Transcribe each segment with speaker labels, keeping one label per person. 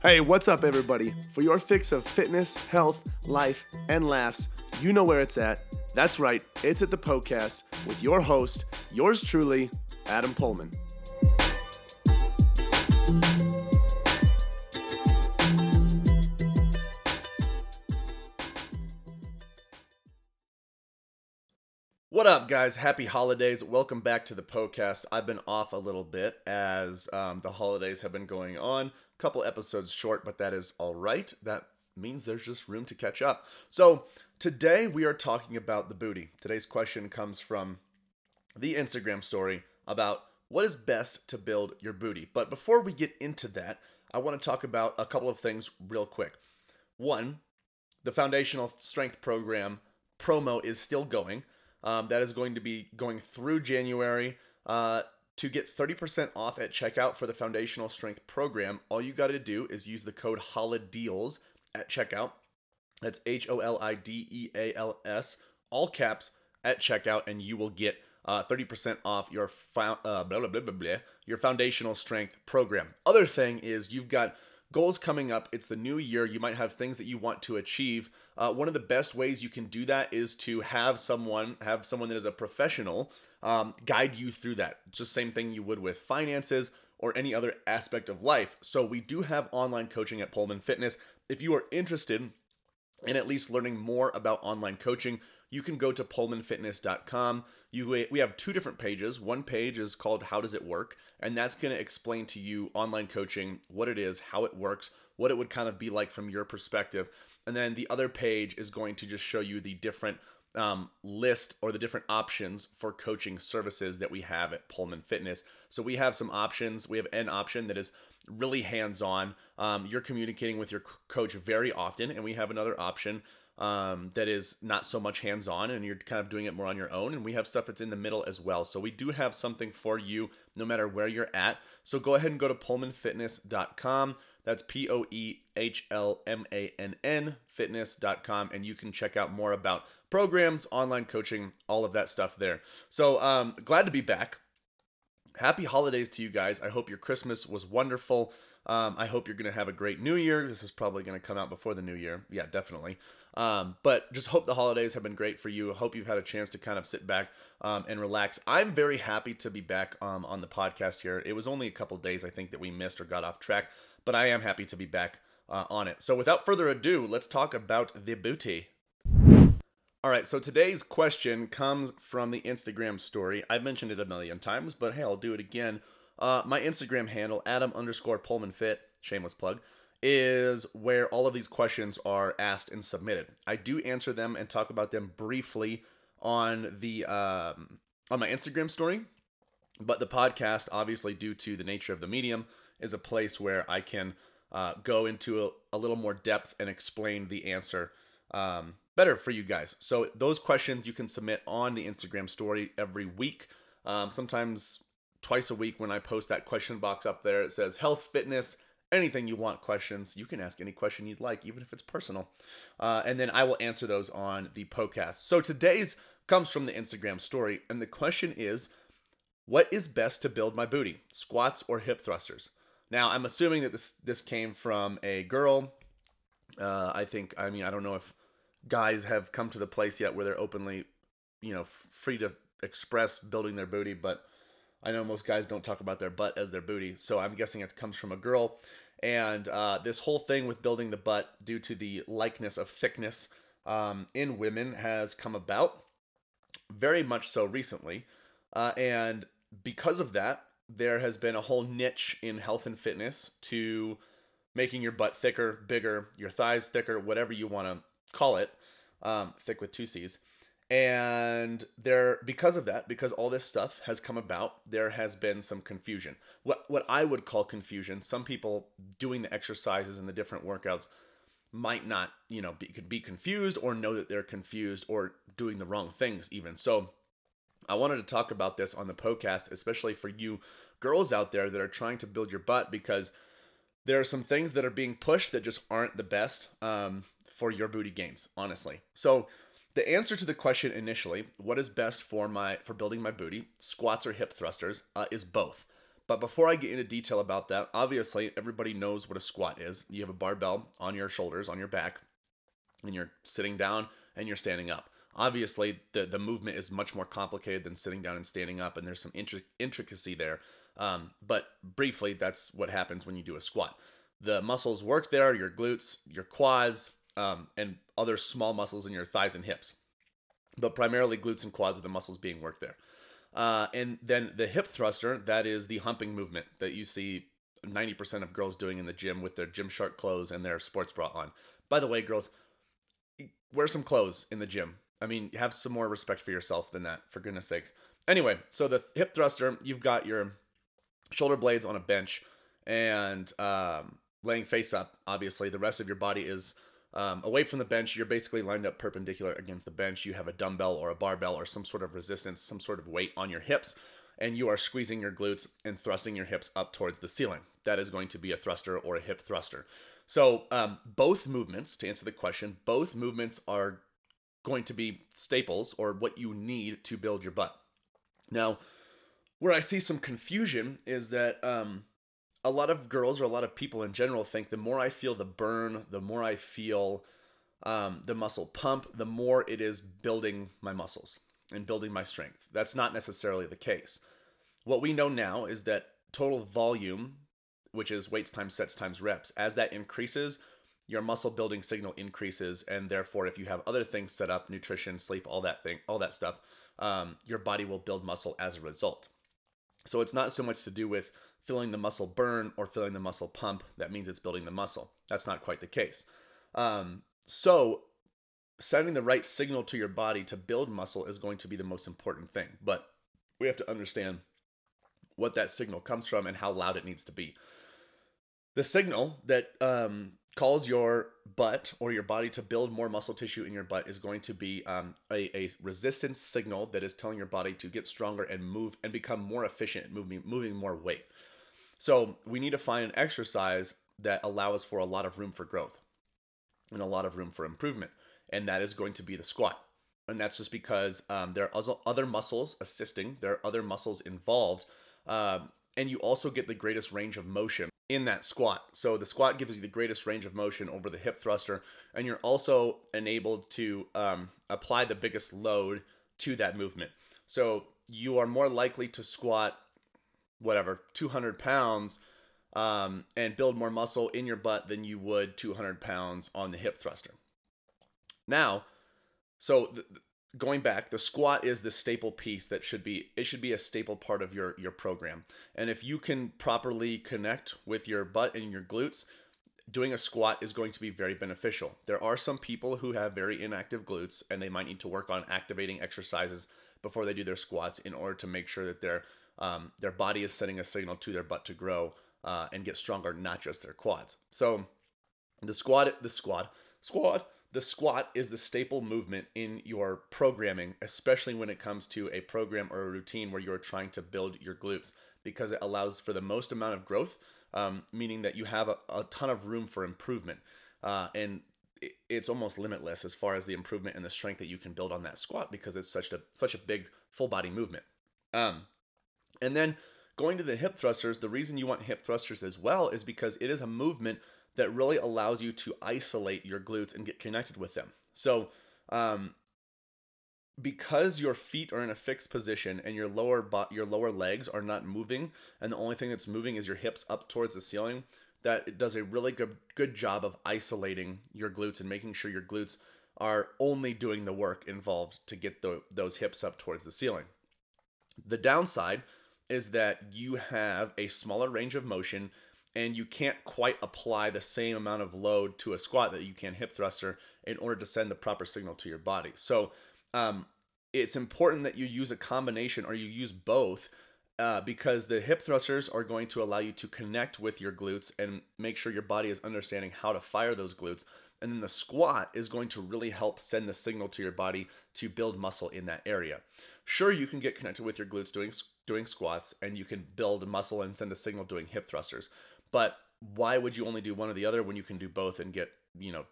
Speaker 1: Hey, what's up, everybody? For your fix of fitness, health, life, and laughs, you know where it's at. That's right, it's at the podcast with your host, yours truly, Adam Poehlmann. What up, guys? Happy holidays. Welcome back to the podcast. I've been off a little bit as um, the holidays have been going on. Couple episodes short, but that is all right. That means there's just room to catch up. So, today we are talking about the booty. Today's question comes from the Instagram story about what is best to build your booty. But before we get into that, I want to talk about a couple of things real quick. One, the foundational strength program promo is still going. Um, that is going to be going through January. Uh, to get 30% off at checkout for the Foundational Strength Program, all you got to do is use the code HOLIDEALS at checkout. That's H O L I D E A L S, all caps at checkout, and you will get uh, 30% off your fo- uh, blah, blah, blah, your foundational strength program. Other thing is you've got goals coming up. It's the new year. You might have things that you want to achieve. Uh, one of the best ways you can do that is to have someone have someone that is a professional um, guide you through that. Just same thing you would with finances or any other aspect of life. So we do have online coaching at Poehlmann Fitness. If you are interested in at least learning more about online coaching, you can go to poehlmannfitness.com. You we have two different pages. One page is called How Does It Work, and that's going to explain to you online coaching, what it is, how it works, what it would kind of be like from your perspective. And then the other page is going to just show you the different um, list or the different options for coaching services that we have at Poehlmann Fitness. So we have some options. We have an option that is really hands on. Um, you're communicating with your coach very often, and we have another option um, that is not so much hands on and you're kind of doing it more on your own. And we have stuff that's in the middle as well. So we do have something for you no matter where you're at. So go ahead and go to poehlmannfitness.com. That's P O E H L M A N N fitness.com. And you can check out more about programs, online coaching, all of that stuff there. So um, glad to be back. Happy holidays to you guys. I hope your Christmas was wonderful. Um, I hope you're going to have a great new year. This is probably going to come out before the new year. Yeah, definitely. Um, but just hope the holidays have been great for you. I hope you've had a chance to kind of sit back um, and relax. I'm very happy to be back um, on the podcast here. It was only a couple days, I think, that we missed or got off track, but I am happy to be back uh, on it. So without further ado, let's talk about the booty. All right, so today's question comes from the Instagram story. I've mentioned it a million times, but hey, I'll do it again. Uh, my Instagram handle, Adam underscore Poehlmann Fit, shameless plug, is where all of these questions are asked and submitted. I do answer them and talk about them briefly on the um, on my Instagram story, but the podcast, obviously due to the nature of the medium, is a place where I can uh, go into a, a, little more depth and explain the answer um, better for you guys. So those questions you can submit on the Instagram story every week. Um, sometimes twice a week when I post that question box up there. It says health, fitness, anything you want questions. You can ask any question you'd like, even if it's personal. Uh, and then I will answer those on the podcast. So today's comes from the Instagram story. And the question is what is best to build my booty, squats or hip thrusters? Now, I'm assuming that this this came from a girl. Uh, I think, I mean, I don't know if guys have come to the place yet where they're openly, you know, free to express building their booty, but I know most guys don't talk about their butt as their booty, so I'm guessing it comes from a girl. And uh, this whole thing with building the butt due to the likeness of thickness um, in women has come about very much so recently. Uh, and because of that, there has been a whole niche in health and fitness to making your butt thicker, bigger, your thighs thicker, whatever you want to call it, um, thick with two C's. And there because of that because all this stuff has come about there has been some confusion. What what i would call confusion some people doing the exercises and the different workouts might not you know be, could be confused or know that they're confused or doing the wrong things even. So i wanted to talk about this on the podcast especially for you girls out there that are trying to build your butt because there are some things that are being pushed that just aren't the best um, for your booty gains honestly so the answer to the question initially, what is best for my for building my booty, squats or hip thrusters, uh, is both. But before I get into detail about that, obviously everybody knows what a squat is. You have a barbell on your shoulders, on your back, and you're sitting down and you're standing up. Obviously, the, the movement is much more complicated than sitting down and standing up, and there's some intric- intricacy there. Um, but briefly, that's what happens when you do a squat. The muscles work there your glutes, your quads, um, and other small muscles in your thighs and hips. But primarily, glutes and quads are the muscles being worked there. Uh, and then the hip thruster, that is the humping movement that you see 90% of girls doing in the gym with their Gymshark clothes and their sports bra on. By the way, girls, wear some clothes in the gym. I mean, have some more respect for yourself than that, for goodness sakes. Anyway, so the hip thruster, you've got your shoulder blades on a bench and um, laying face up. Obviously, the rest of your body is um, away from the bench. You're basically lined up perpendicular against the bench. You have a dumbbell or a barbell or some sort of resistance, some sort of weight on your hips, and you are squeezing your glutes and thrusting your hips up towards the ceiling. That is going to be a thruster or a hip thruster. So, um, both movements, to answer the question, both movements are going to be staples or what you need to build your butt. Now, where I see some confusion is that um, a lot of girls or a lot of people in general think the more I feel the burn, the more I feel um, the muscle pump, the more it is building my muscles and building my strength. That's not necessarily the case. What we know now is that total volume, which is weights times sets times reps, as that increases, your muscle building signal increases, and therefore, if you have other things set up, nutrition, sleep, all that thing, all that stuff, um, your body will build muscle as a result. So it's not so much to do with feeling the muscle burn or feeling the muscle pump that means it's building the muscle. That's not quite the case. Um, so sending the right signal to your body to build muscle is going to be the most important thing. But we have to understand what that signal comes from and how loud it needs to be. The signal that um, calls your butt or your body to build more muscle tissue in your butt is going to be um, a, a, resistance signal that is telling your body to get stronger and move and become more efficient moving moving more weight. So we need to find an exercise that allows for a lot of room for growth and a lot of room for improvement, and that is going to be the squat. And that's just because um, there are other muscles assisting. There are other muscles involved, um, and you also get the greatest range of motion in that squat. So the squat gives you the greatest range of motion over the hip thruster, and you're also enabled to um, apply the biggest load to that movement. So you are more likely to squat, whatever, 200 pounds um, and build more muscle in your butt than you would 200 pounds on the hip thruster. Now, so th- going back the squat is the staple piece that should be it should be a staple part of your your program. And if you can properly connect with your butt and your glutes doing a squat is going to be very beneficial. There are some people who have very inactive glutes and they might need to work on activating exercises before they do their squats in order to make sure that their um, their body is sending a signal to their butt to grow uh, and get stronger not just their quads. So the squat the squat squat the squat is the staple movement in your programming, especially when it comes to a program or a routine where you're trying to build your glutes, because it allows for the most amount of growth, um, meaning that you have a, a, ton of room for improvement. Uh, and it's almost limitless as far as the improvement and the strength that you can build on that squat because it's such a such a big full body movement. Um, and then going to the hip thrusters, the reason you want hip thrusters as well is because it is a movement that really allows you to isolate your glutes and get connected with them. So, um, because your feet are in a fixed position and your lower your lower legs are not moving, and the only thing that's moving is your hips up towards the ceiling, that it does a really good good job of isolating your glutes and making sure your glutes are only doing the work involved to get the, those hips up towards the ceiling. The downside is that you have a smaller range of motion and you can't quite apply the same amount of load to a squat that you can hip thruster in order to send the proper signal to your body. So um, it's important that you use a combination or you use both uh, because the hip thrusters are going to allow you to connect with your glutes and make sure your body is understanding how to fire those glutes. And then the squat is going to really help send the signal to your body to build muscle in that area. Sure, you can get connected with your glutes doing doing squats, and you can build muscle and send a signal doing hip thrusters. But why would you only do one or the other when you can do both and get, you know,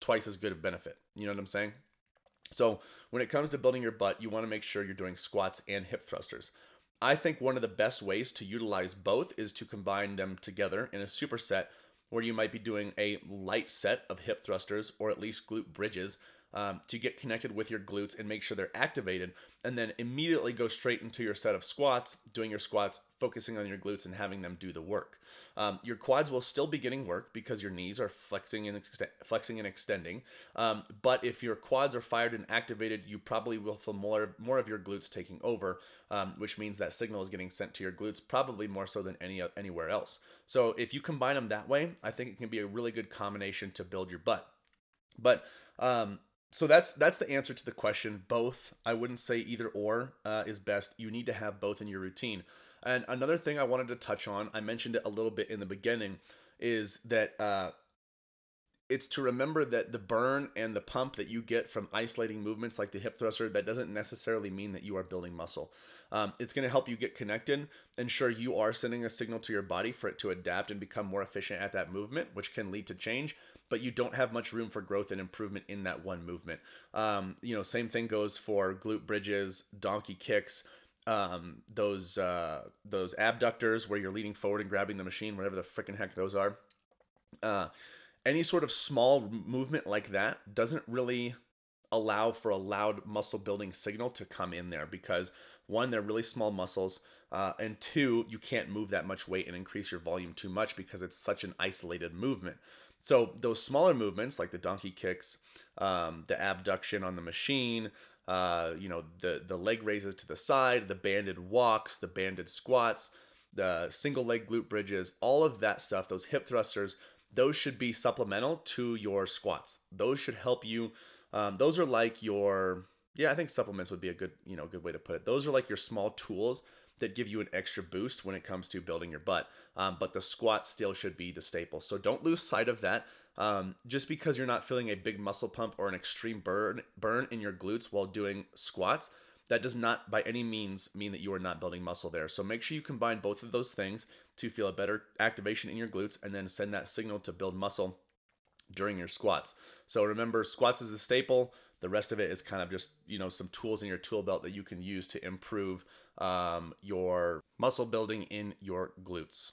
Speaker 1: twice as good of benefit? You know what I'm saying? So when it comes to building your butt, you want to make sure you're doing squats and hip thrusters. I think one of the best ways to utilize both is to combine them together in a superset where you might be doing a light set of hip thrusters or at least glute bridges um, to get connected with your glutes and make sure they're activated, and then immediately go straight into your set of squats, doing your squats, focusing on your glutes and having them do the work. Um, your quads will still be getting work because your knees are flexing and flexing and extending. Um, but if your quads are fired and activated, you probably will feel more more of your glutes taking over, um, which means that signal is getting sent to your glutes probably more so than any anywhere else. So if you combine them that way, I think it can be a really good combination to build your butt. But um, so that's that's the answer to the question. Both, I wouldn't say either or uh, is best. You need to have both in your routine. And another thing I wanted to touch on, I mentioned it a little bit in the beginning, is that uh, it's to remember that the burn and the pump that you get from isolating movements like the hip thruster, that doesn't necessarily mean that you are building muscle. Um, it's going to help you get connected. Ensure you are sending a signal to your body for it to adapt and become more efficient at that movement, which can lead to change but you don't have much room for growth and improvement in that one movement. Um, you know, same thing goes for glute bridges, donkey kicks, um, those uh, those abductors where you're leaning forward and grabbing the machine, whatever the freaking heck those are. Uh, any sort of small movement like that doesn't really allow for a loud muscle building signal to come in there because one, they're really small muscles, uh, and two, you can't move that much weight and increase your volume too much because it's such an isolated movement. So those smaller movements, like the donkey kicks, um, the abduction on the machine, uh, you know, the the leg raises to the side, the banded walks, the banded squats, the single leg glute bridges, all of that stuff, those hip thrusters, those should be supplemental to your squats. Those should help you. Um, those are like your yeah, I think supplements would be a good you know good way to put it. Those are like your small tools that give you an extra boost when it comes to building your butt. Um, but the squat still should be the staple. So don't lose sight of that. Um, just because you're not feeling a big muscle pump or an extreme burn burn in your glutes while doing squats, that does not by any means mean that you are not building muscle there. So make sure you combine both of those things to feel a better activation in your glutes and then send that signal to build muscle during your squats. So remember, squats is the staple. The rest of it is kind of just you know some tools in your tool belt that you can use to improve um, your muscle building in your glutes.